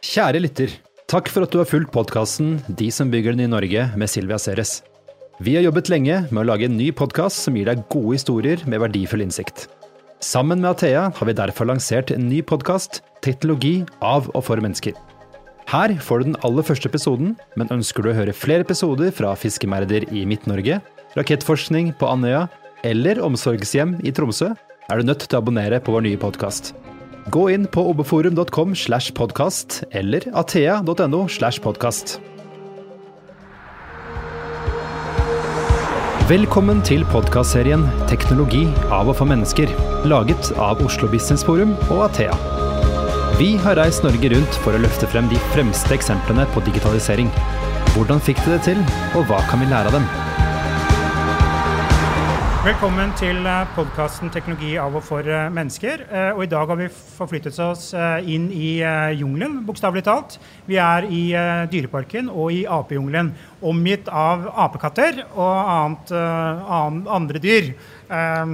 Kjære lytter, takk for at du har fulgt podkasten De som bygger det nye Norge med Silvia Ceres. Vi har jobbet lenge med å lage en ny podkast som gir deg gode historier med verdifull innsikt. Sammen med Athea har vi derfor lansert en ny podkast, Teknologi av og for mennesker. Her får du den aller første episoden, men ønsker du å høre flere episoder fra fiskemerder i Midt-Norge, rakettforskning på Andøya eller omsorgshjem i Tromsø, er du nødt til å abonnere på vår nye podkast. Gå inn på obeforum.com slash podkast eller athea.no slash podkast. Velkommen til podkastserien 'Teknologi av og for mennesker', laget av Oslo Business Forum og Athea. Vi har reist Norge rundt for å løfte frem de fremste eksemplene på digitalisering. Hvordan fikk de det til, og hva kan vi lære av dem? Velkommen til podkasten 'Teknologi av og for eh, mennesker'. Eh, Og I dag har vi forflyttet oss eh, inn i eh, jungelen, bokstavelig talt. Vi er i eh, Dyreparken og i apejungelen, omgitt av apekatter og annet, eh, andre dyr. Eh,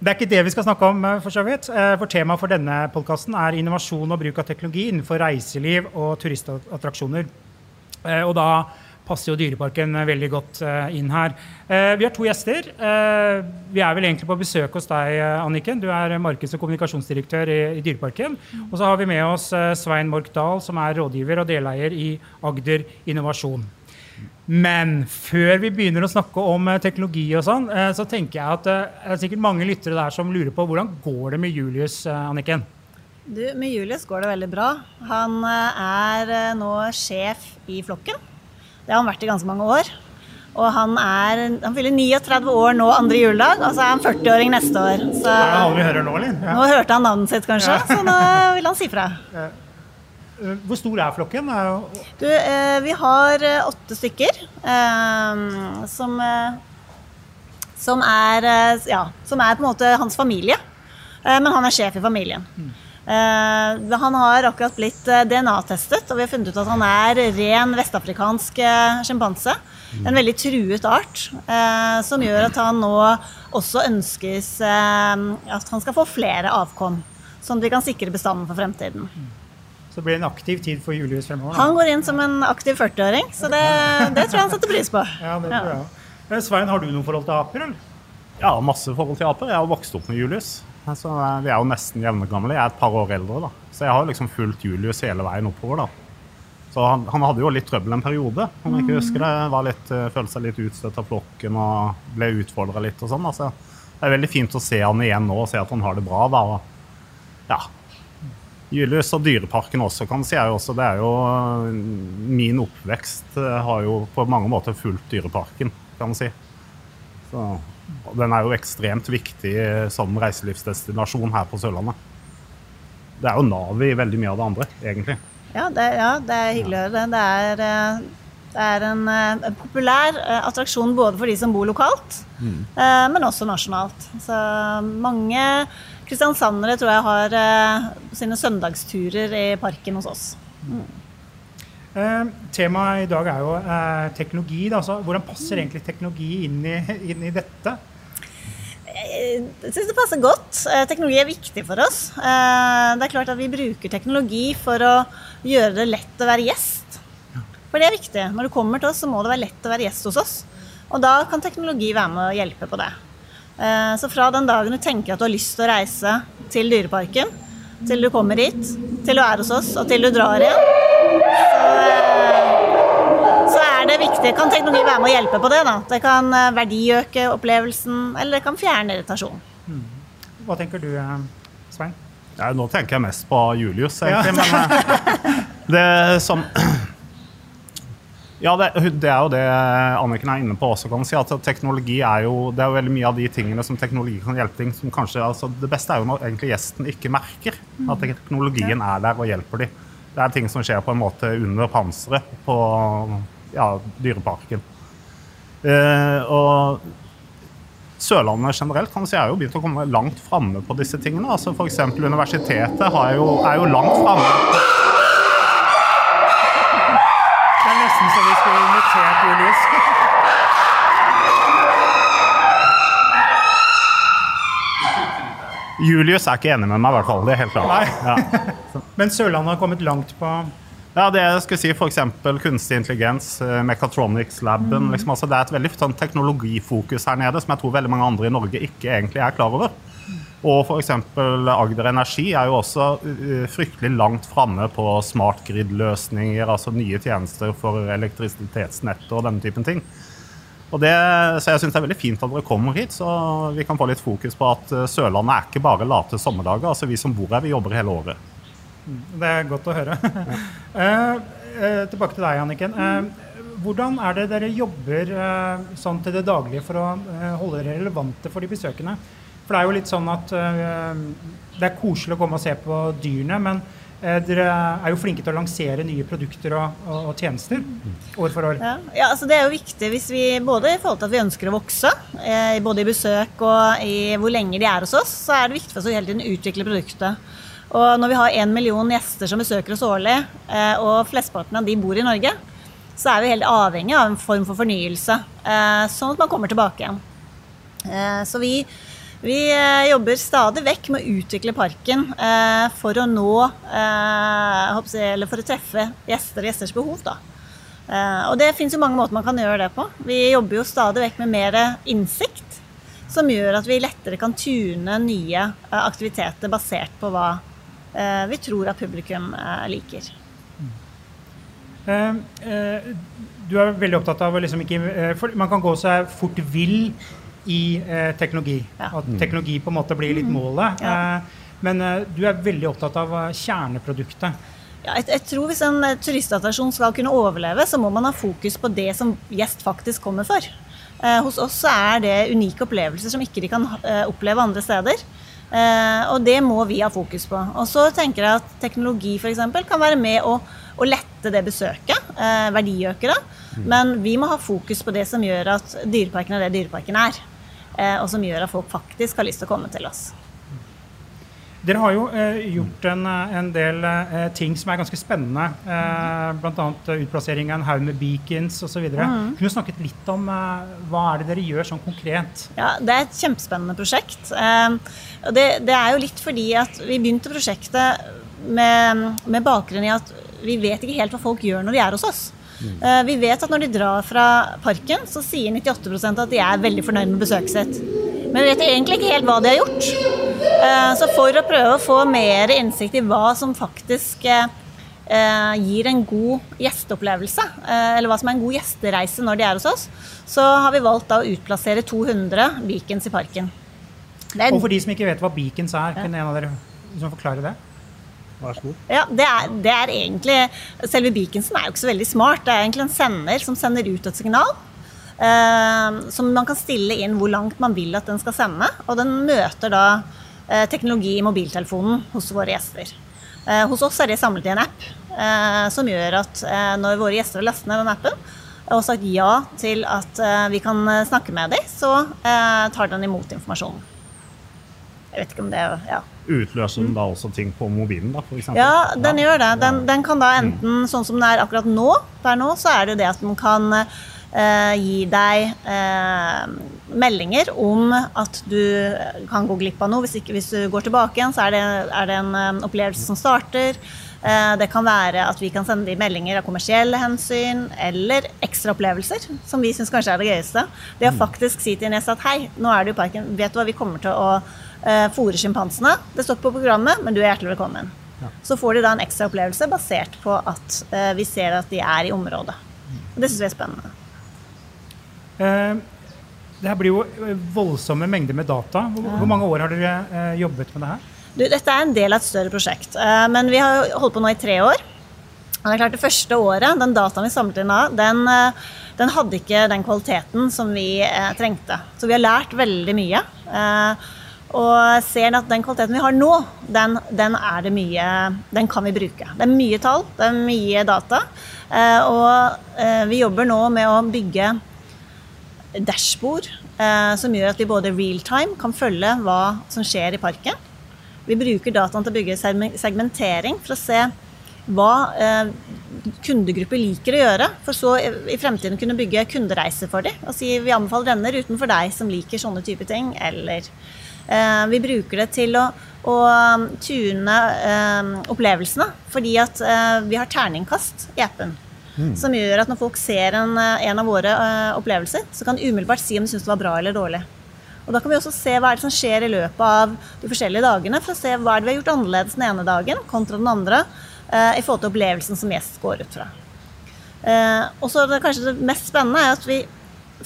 Det er ikke det vi skal snakke om, eh, for så vidt. Eh, For Temaet for denne podkasten er innovasjon og bruk av teknologi innenfor reiseliv og turistattraksjoner. Eh, Og da passer jo Dyreparken eh, veldig godt eh, inn her. Eh, Vi har to gjester. Vi er vel egentlig på besøk hos deg, Anniken. Du er markeds- og kommunikasjonsdirektør i, Dyreparken. Og så har vi med oss Svein Mork Dahl, som er rådgiver og deleier i Agder Innovasjon. Men før vi begynner å snakke om teknologi og sånn, så tenker jeg at det er sikkert mange lyttere der som lurer på hvordan går det med Julius, Anniken? Du, med Julius går det veldig bra. Han er nå sjef i flokken. Det har han vært i ganske mange år. Og han, er, han fyller 39 år nå andre juledag, og så er han 40-åring neste år. Så Er det alle vi hører nå, eller? Ja. nå hørte han navnet sitt, kanskje, så nå vil han si fra. Ja. Hvor stor er flokken? Er Du, eh, vi har eh, åtte stykker eh, som, eh, som, er, eh, ja, som er på en måte hans familie. Eh, men han er sjef i familien. Eh, han har akkurat blitt eh, DNA-testet, og vi har funnet ut at han er ren vestafrikansk eh, sjimpanse. En veldig truet art, eh, som gjør at han nå også ønskes eh, at han skal få flere avkom. Sånn at vi kan sikre bestanden for fremtiden. Så det blir en aktiv tid for Julius fremover. da. Han går inn som en aktiv 40-åring, så det, det tror jeg han setter pris på. Ja, det tror jeg. Ja. Svein, har du noe forhold til aper? eller? Ja, masse forhold til aper. Jeg har vokst opp med Julius. Så eh, vi er jo nesten jevngamle. Jeg er et par år eldre, da. Så jeg har liksom fulgt Julius hele veien oppover, da. Så han, han hadde jo litt trøbbel en periode, om jeg ikke husker det. Var litt, eh, følte seg litt utstøtt av flokken og ble utfordra litt og sånn. Altså, det er veldig fint å se han igjen nå og se at han har det bra, da. Og, ja. Julius og Dyreparken også, kan si jeg også. Det er jo Min oppvekst eh, har jo på mange måter fulgt Dyreparken, kan man si. Så, den er jo ekstremt viktig som reiselivsdestinasjon her på Sørlandet. Det er jo navet i veldig mye av det andre, egentlig. Ja, det, ja, det er hyggelig å høre det. Det er, eh, det er en, eh, en populær eh, attraksjon både for de som bor lokalt, mm. men også nasjonalt. Så mange kristiansandere tror jeg har eh, sine søndagsturer i parken hos oss. Eh, temaet i dag er jo eh, teknologi. Da. altså, hvordan passer egentlig teknologi inn i, inn i dette? Jeg syns det passer godt. Eh, Teknologi er viktig for oss. Eh, Det er klart at vi bruker teknologi for å gjøre det lett å være gjest. For det er viktig. Når du kommer til oss, så må det være lett å være gjest hos oss. Og da kan teknologi være med å hjelpe på det. Eh, Så fra den dagen du tenker at du har lyst til å reise til Dyreparken, til du kommer hit, til du er hos oss, og til du drar igjen. Så, eh, så er det viktig. Kan teknologi være med å hjelpe på det? da? Det kan eh, verdiøke opplevelsen, eller det kan fjerne irritasjon. Hva tenker du, eh, Svein? Ja, nå tenker jeg mest på Julius, egentlig. Men eh, det som Ja, det, det er jo det Anniken er inne på også, kan man si. At teknologi er jo Det er jo veldig mye av de tingene som teknologi kan hjelpe ting som kanskje altså Det beste er jo når egentlig gjesten ikke merker at teknologien er der og hjelper dem. Det er ting som skjer på en måte under panseret på ja, Dyreparken. Uh, og Sørlandet generelt kan man si, er jo begynt å komme langt framme på disse tingene. Altså F.eks. universitetet har jo, er jo langt framme. Det er nesten så vi invitert Julius. Julius er ikke enig med meg, i hvert fall. Det er helt klart. Ja. Men Sørlandet har kommet langt på Ja, det jeg skulle si F.eks. kunstig intelligens, eh, Mechatronics-laben. Liksom, altså, det er et veldig sånn, teknologifokus her nede som jeg tror veldig mange andre i Norge ikke egentlig er klar over. Og f.eks. Agder Energi er jo også uh, fryktelig langt framme på smart grid-løsninger, altså nye tjenester for elektrisitetsnettet og denne typen ting. Det, så jeg syns det er veldig fint at dere kommer hit, så vi kan få litt fokus på at uh, Sørlandet er ikke bare late sommerdager. altså Vi som bor her, vi jobber hele året. Det er godt å høre. Eh, eh, tilbake til deg, Anniken. Eh, hvordan er det dere jobber eh, sånn til det daglige for å eh, holde dere relevante for de besøkende? For det er jo litt sånn at eh, det er koselig å komme og se på dyrene, men eh, dere er jo flinke til å lansere nye produkter og, og, og tjenester år for år. Ja, ja altså Det er jo viktig hvis vi, både i forhold til at vi ønsker å vokse, eh, både i besøk og i hvor lenge de er hos oss, så er det viktig for oss å hele tiden utvikle produktet. Og når vi har én million gjester som besøker oss årlig, eh, og flesteparten av de bor i Norge, så er vi helt avhengig av en form for fornyelse, eh, sånn at man kommer tilbake igjen. Eh, Så vi, vi eh, jobber stadig vekk med å utvikle parken eh, for å nå eh, Eller for å treffe gjester og gjesters behov, da. Og det fins jo mange måter man kan gjøre det på. Vi jobber jo stadig vekk med mer innsikt, som gjør at vi lettere kan tune nye aktiviteter basert på hva vi tror at publikum liker. Du er veldig opptatt av å liksom ikke for Man kan gå seg fort vill i eh, teknologi. Ja. At teknologi på en måte blir litt målet. Ja. Eh, men eh, du er veldig opptatt av eh, kjerneproduktet. Ja, jeg, jeg tror Hvis en eh, turistattraksjon skal kunne overleve, så må man ha fokus på det som gjest faktisk kommer for. Eh, hos oss er det unike opplevelser som ikke de kan oppleve andre steder. Eh, og det må vi ha fokus på. Og så tenker jeg at teknologi eksempel, kan være med å, å lette det besøket. Eh, verdiøke det. Men vi må ha fokus på det som gjør at Dyreparken er det Dyreparken er. Eh, og som gjør at folk faktisk har lyst til å komme til oss. Dere har jo eh, gjort en, eh, en del eh, ting som er ganske spennende. Eh, Bl.a. utplassering av en haug med beacons osv. Mm. Kunne du snakket litt om eh, hva er det dere gjør sånn konkret? Ja, Det er et kjempespennende prosjekt. Eh, og det, det er jo litt fordi at vi begynte prosjektet med, med bakgrunn i at vi vet ikke helt hva folk gjør når de er hos oss. Eh, vi vet at når de drar fra parken, så sier 98 at de er veldig fornøyd med besøket sitt. Men vi vet egentlig ikke helt hva de har gjort. Eh, så for å prøve å få mer innsikt i hva som faktisk eh, gir en god gjesteopplevelse, eller hva som er en god gjestereise når de er hos oss, så har vi valgt å utplassere 200 beacons i parken. Og for de som ikke vet hva beacons er, kunne en av dere liksom forklare det? Vær så god. Ja, det er, det er egentlig Selve beaconsen er jo ikke så veldig smart. Det er egentlig en sender som sender ut et signal. Eh, som man kan stille inn hvor langt man vil at den skal sende. Og den møter da eh, teknologi i mobiltelefonen hos våre gjester. Eh, hos oss er det samlet i en app eh, som gjør at eh, når våre gjester har lastet ned den appen og sagt ja til at eh, vi kan snakke med dem, så tar den imot informasjonen. Jeg vet ikke om det er ja. Utløser den da også ting på mobilen, da, for eksempel? Ja, den gjør det. Den, den kan da enten, sånn som den er akkurat nå, per nå, så er det det at den kan eh, gi deg eh, meldinger om at du kan gå glipp av noe. Hvis, ikke, hvis du går tilbake igjen, så er det, er det en um, opplevelse som starter. Eh, det kan være at vi kan sende de meldinger av kommersielle hensyn eller ekstra opplevelser, som vi syns kanskje er det gøyeste. Det å faktisk si til Nes at hei, nå er du i parken, vet du hva, vi kommer til å eh, fòre sjimpansene. Det står ikke på programmet, men du er hjertelig velkommen. Så får de da en ekstra opplevelse basert på at eh, vi ser at de er i området. Og det syns vi er spennende. Eh, det her blir jo eh, voldsomme mengder med data. Hvor, hvor mange år har dere eh, jobbet med det her? Du, dette er en del av et større prosjekt, eh, men vi har holdt på nå i tre år. Det er klart Det første året, den dataen vi samlet inn da, den, eh, den hadde ikke den kvaliteten som vi eh, trengte. Så vi har lært veldig mye. Eh, og ser at den kvaliteten vi har nå, den, den, mye, den kan vi bruke. Det er mye tall, det er mye data. Eh, og eh, vi jobber nå med å bygge dashbord eh, som gjør at vi både real time kan følge hva som skjer i parken. Vi bruker dataen til å bygge segmentering for å se hva kundegrupper liker å gjøre, for så i fremtiden kunne bygge kundereiser for dem. Og si vi anbefaler denne ruten for deg som liker sånne type ting, eller vi bruker det til å, å tune eh, opplevelsene, fordi at eh, vi har terningkast i appen. Mm. Som gjør at når folk ser en, eh, en av våre opplevelser, så kan de umiddelbart si om de syns det var bra eller dårlig. Og Da kan vi også se hva er det som skjer i løpet av de forskjellige dagene, for å se hva er det vi har gjort annerledes den ene dagen kontra den andre, i forhold til opplevelsen som gjest går ut fra. Og så det kanskje det mest spennende er at vi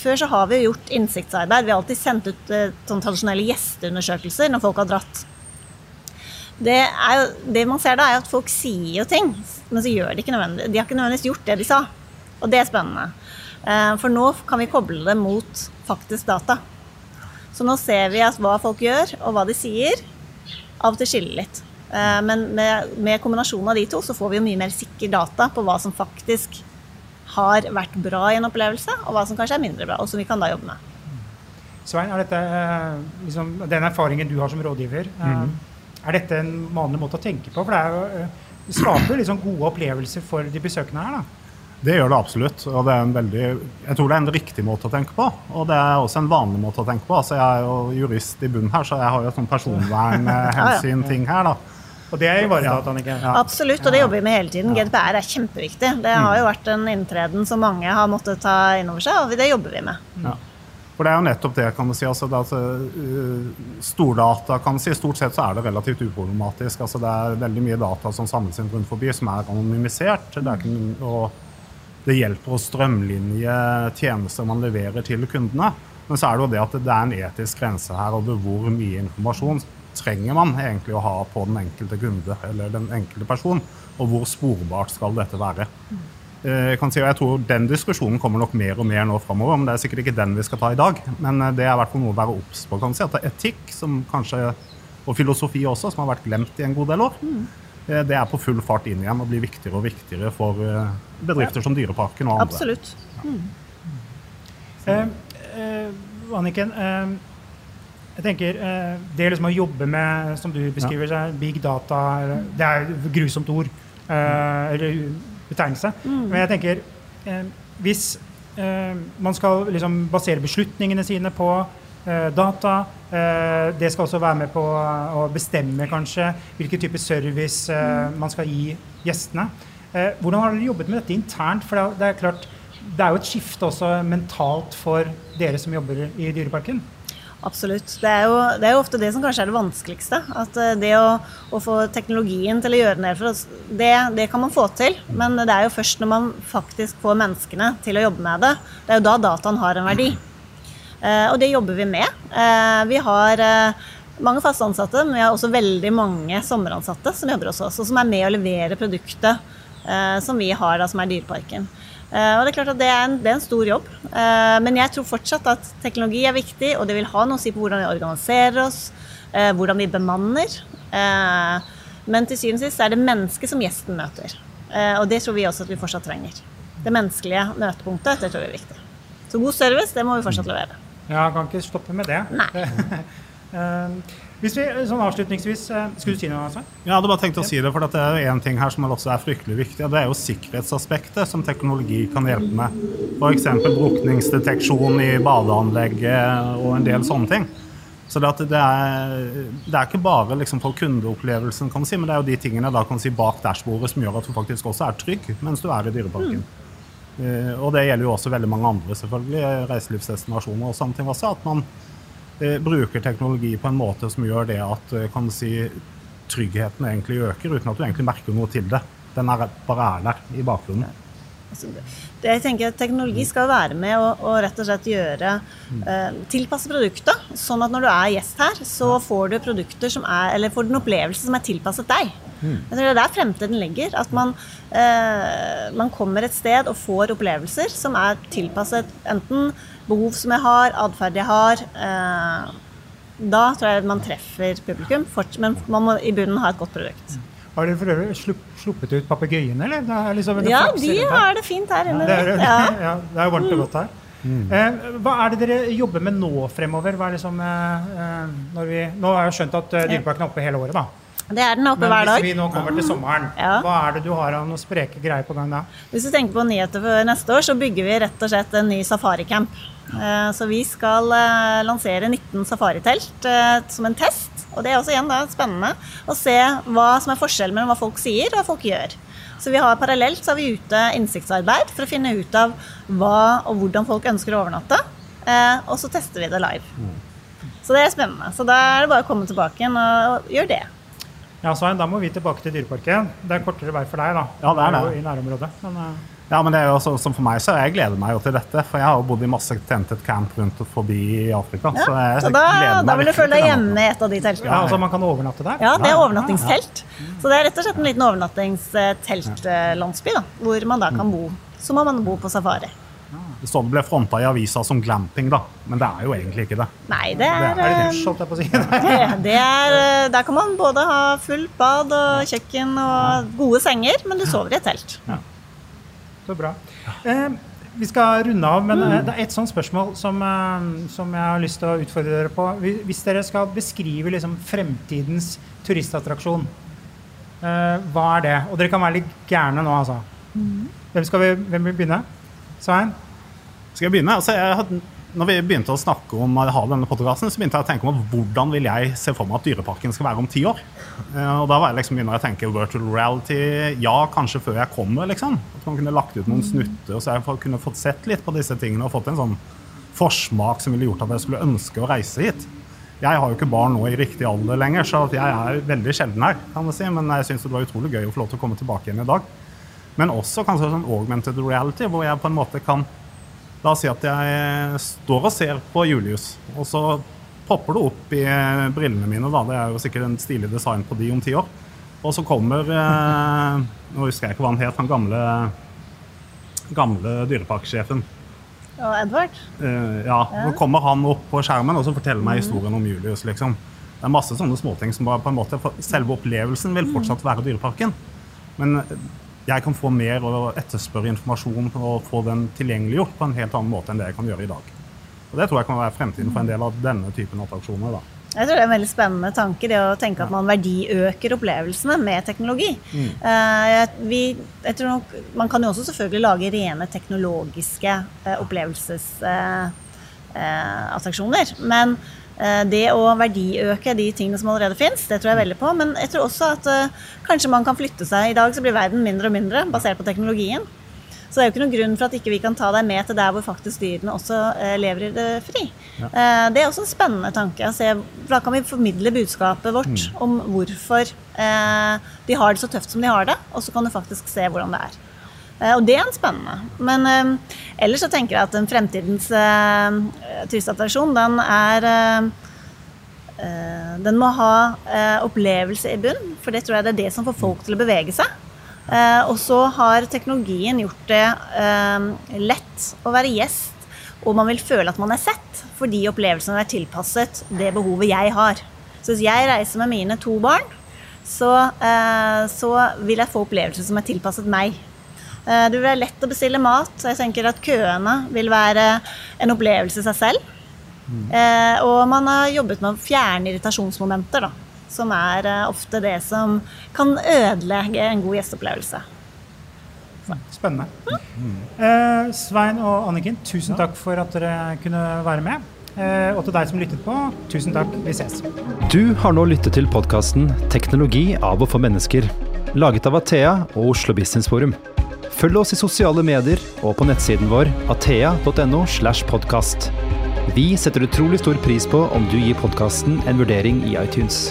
før så har vi gjort innsiktsarbeid. Vi har alltid sendt ut sånn tradisjonelle gjesteundersøkelser når folk har dratt det, jo, det, man ser da, er at folk sier jo ting, men så gjør de ikke nødvendig. De har ikke nødvendigvis gjort det de sa. Og det er spennende. Eh, for nå kan vi koble det mot faktisk data. Så nå ser vi hva folk gjør, og hva de sier, av og til skiller litt. Eh, men med, med kombinasjonen av de to så får vi jo mye mer sikker data på hva som faktisk har vært bra i en opplevelse, og hva som kanskje er mindre bra, og som vi kan da jobbe med. Svein, er dette eh, liksom, den erfaringen du har som rådgiver? Mm. Er dette en vanlig måte å tenke på? For det, eh, det skaper liksom gode opplevelser for de besøkende her. da. Det gjør det absolutt. og det er en veldig, Jeg tror det er en riktig måte å tenke på. Og det er også en vanlig måte å tenke på. Altså, jeg er jo jurist i bunnen her, så jeg har jo et sånn personvernhensyn-ting her. da. Og det er ivaretatt, Annike? Ja. Absolutt, og det jobber vi med hele tiden. GDPR er kjempeviktig. Det har jo vært en inntreden som mange har måttet ta inn over seg, og det jobber vi med. Ja. For det er jo nettopp det, kan du si. Altså, det, altså, uh, stordata kan du si, Stort sett så er det relativt uproblematisk. Altså, det er veldig mye data som samles inn rundt forbi, som er anonymisert. Det, er ikke, og det hjelper å strømlinje tjenester man leverer til kundene. Men så er det jo det at det er en etisk grense her over hvor mye informasjon trenger man egentlig å ha på den enkelte kunde eller den enkelte person, og hvor sporbart skal dette være. Eh, jeg, kan si, og jeg tror Den diskusjonen kommer nok mer og mer nå framover. Men det er sikkert ikke den vi skal ta i dag. Men eh, det er i hvert fall noe å være obs på. kan si, at Etikk som kanskje, og filosofi også, som har vært glemt i en god del år, mm. det er på full fart inn igjen og blir viktigere og viktigere for bedrifter ja. som Dyreparken og andre. Absolutt. Mm. Eh, eh, Anniken, eh, jeg tenker Det liksom å jobbe med, som du beskriver, ja. big data Det er et grusomt ord. eller betegnelse. Mm. Men jeg tenker eh, hvis eh, man skal liksom basere beslutningene sine på eh, data, eh, det skal også være med på å bestemme kanskje hvilken type service eh, mm. man skal gi gjestene. Eh, hvordan har dere jobbet med dette internt? For det er klart, det er jo et skifte også mentalt for dere som jobber i Dyreparken. Absolutt. Det er, jo, det er, jo, ofte det som kanskje er det vanskeligste. At eh, det å, å få teknologien til å gjøre det for oss, det, det, kan man få til. Men det er jo først når man faktisk får menneskene til å jobbe med det, det er jo da dataen har en verdi. Eh, og det jobber vi med. Eh, vi har mange fast ansatte, men vi har også veldig mange sommeransatte som jobber hos oss, og som er med å levere produktet som vi har da, som er Dyreparken. Uh, og Det er klart at det er en, det er en stor jobb. Uh, men jeg tror fortsatt at teknologi er viktig, og det vil ha noe å si på hvordan vi organiserer oss, uh, hvordan vi bemanner. men til syvende og sist er det mennesket som gjesten møter. og det tror vi også at vi fortsatt trenger. Det menneskelige møtepunktet, det tror vi er viktig. Så god service, det må vi fortsatt levere. Ja, kan ikke stoppe med det. Nei. Hvis vi, sånn avslutningsvis, eh, Skulle du si noe? Altså? Ja, jeg hadde bare tenkt å si det, for det er en ting her som også er fryktelig viktig. og Det er jo sikkerhetsaspektet som teknologi kan hjelpe med. F.eks. brukningsdeteksjon i badeanlegget og en del sånne ting. Så det, det, er, det er, ikke bare liksom for kundeopplevelsen, kan si, men det er jo de tingene da kan si bak dashbordet som gjør at du faktisk også er trygg mens du er i Dyreparken. Mm. Uh, og det gjelder jo også veldig mange andre, selvfølgelig, reiselivsdestinasjoner og sånne ting også. at man eh, bruker teknologi på en måte som gjør det at eh, kan si, tryggheten egentlig øker, uten at du egentlig merker noe til det. Den er bare er der i bakgrunnen. Altså, det, jeg tenker at Teknologi skal være med å, å rett og slett gjøre eh, tilpasse produktet. Sånn at når du er gjest her, så får du produkter som er, eller får du en opplevelse som er tilpasset deg. Jeg tror Det er der fremtiden ligger. At man, eh, man kommer et sted og får opplevelser som er tilpasset enten behov som jeg har, atferd jeg har. Eh, da tror jeg man treffer publikum, men man må i bunnen ha et godt produkt. Har dere for øvrig sluppet ut papegøyene, eller? Det er liksom, Ja, de har det fint her inne. Det er, Ja. ja, det er varmt og godt her. Eh, hva er det dere jobber med nå fremover? Hva er det som, eh, eh, når vi, nå har jeg skjønt at eh, Dyreparken er oppe hele året, da. Det er den oppe hver dag. Men hvis vi nå kommer til sommeren, Ja. hva er det du har av noen spreke greier på gang da? Hvis du tenker på nyheter for neste år, så bygger vi rett og slett en ny safaricamp. Eh, Så vi skal eh, lansere 19 safaritelt eh, som en test. Og det er også igjen da, spennende å se hva som er forskjellen mellom hva folk sier og hva folk gjør. Så vi har parallelt så har vi ute innsiktsarbeid for å finne ut av hva og hvordan folk ønsker å overnatte. Og så tester vi det live. Så det er spennende. Så da er det bare å komme tilbake igjen og gjøre det. Ja, Svein, da må vi tilbake til Dyreparken. Det er kortere vei for deg, da. Ja, det er det. det. jo I nærområdet. Men, uh... Ja, men det er jo også, som for meg, så jeg gleder meg jo til dette. For jeg har jo bodd i masse tentet camp rundt og forbi i Afrika. Ja, så jeg så da, gleder meg da vil du føle deg hjemme i et av de teltene. ja, altså man kan overnatte der? Ja, det er overnattingstelt. Så det er rett og slett en liten overnattingsteltlandsby, da, hvor man da kan bo. Så må man bo på safari. Det står det ble fronta i avisa som glamping, da. Men det er jo egentlig ikke det. Nei, det er, Er det er dusj, holdt jeg på å si? det er eh, Der kan man både ha fullt bad og kjøkken og gode senger, men du sover i et telt. Så bra. Eh, vi skal runde av, men mm. det er et sånt spørsmål som, eh, som jeg har lyst til å utfordre dere på. Hvis- dere skal beskrive liksom, fremtidens turistattraksjon, eh, hva er det? Og dere kan være litt gærne nå, altså. Hvem, skal vi, hvem vil begynne? Svein? Skal jeg begynne? Altså, jeg hadde, når vi begynte å snakke om å ha denne podkasten, så begynte jeg å tenke om hvordan vil jeg se for meg at Dyreparken skal være om ti år. Eh, Og da var jeg liksom begynner jeg å tenke virtual reality. Ja, kanskje før jeg kommer, liksom. At man kunne lagt ut noen snutter, så jeg kunne fått sett litt på disse tingene og fått en sånn forsmak som ville gjort at jeg skulle ønske å reise hit. Jeg har jo ikke barn nå i riktig alder lenger, så jeg er veldig sjelden her. kan man si, Men jeg syns det var utrolig gøy å få lov til å komme tilbake igjen i dag. Men også kanskje sånn augmented reality, hvor jeg på en måte kan La oss si at jeg står og ser på Julius, og så popper det opp i eh, brillene mine. da, Det er jo sikkert en stilig design på de om ti år. Og så kommer eh, Nå husker jeg ikke hva han het, han gamle, gamle dyreparksjefen. Og Edvard? Eh, ja, Nå kommer han opp på skjermen og så forteller meg historien om Julius. liksom. Det er masse sånne småting som bare på en måte Selve opplevelsen vil fortsatt være Dyreparken. Men eh, jeg kan få mer og etterspørre informasjon og få den tilgjengeliggjort på en helt annen måte enn det jeg kan gjøre i dag. Og Det tror jeg kan være fremtiden for en del av denne typen attraksjoner. da. Jeg tror det er en veldig spennende tanke, det å tenke at man verdiøker opplevelsene med teknologi. Mm. jeg- vi, jeg tror nok, Man kan jo også selvfølgelig lage rene teknologiske eh, men eh, det å verdiøke de tingene som allerede fins, det tror jeg veldig på. Men jeg tror også at eh, kanskje man kan flytte seg. I dag så blir verden mindre og mindre basert på teknologien. Så det er jo ikke noen grunn for at ikke vi kan ta deg med til der hvor faktisk dyrene også eh, lever i det fri. Eh, det er også en spennende tanke. se, for Da kan vi formidle budskapet vårt om hvorfor eh, de har det så tøft som de har det, og så kan du faktisk se hvordan det er. Eh, og det er en spennende. Men eh, ellers så tenker jeg at den fremtidens eh, turistattraksjon, den er eh, eh, Den må ha eh, opplevelse i bunn, for det tror jeg det er det som får folk til å bevege seg. Eh, og så har teknologien gjort det eh, lett å være gjest, og man vil føle at man er sett, fordi opplevelsene er tilpasset det behovet jeg har. Så hvis jeg reiser med mine to barn, så, eh, så vil jeg få opplevelser som er tilpasset meg. Eh, Det vil være lett å bestille mat. så Jeg tenker at køene vil være en opplevelse i seg selv. Mm. og man har jobbet med å fjerne irritasjonsmomenter, da, som er eh, ofte det som kan ødelegge en god gjesteopplevelse. Spennende. Eh, Svein og Anniken, tusen takk for at dere kunne være med. Eh, og til deg som lyttet på, tusen takk. Vi ses. Du har nå lyttet til podkasten 'Teknologi av og for mennesker', laget av Athea og Oslo Business Forum. Følg oss i sosiale medier og på nettsiden vår athea.no. slash podcast. Vi setter utrolig stor pris på om du gir podkasten en vurdering i iTunes.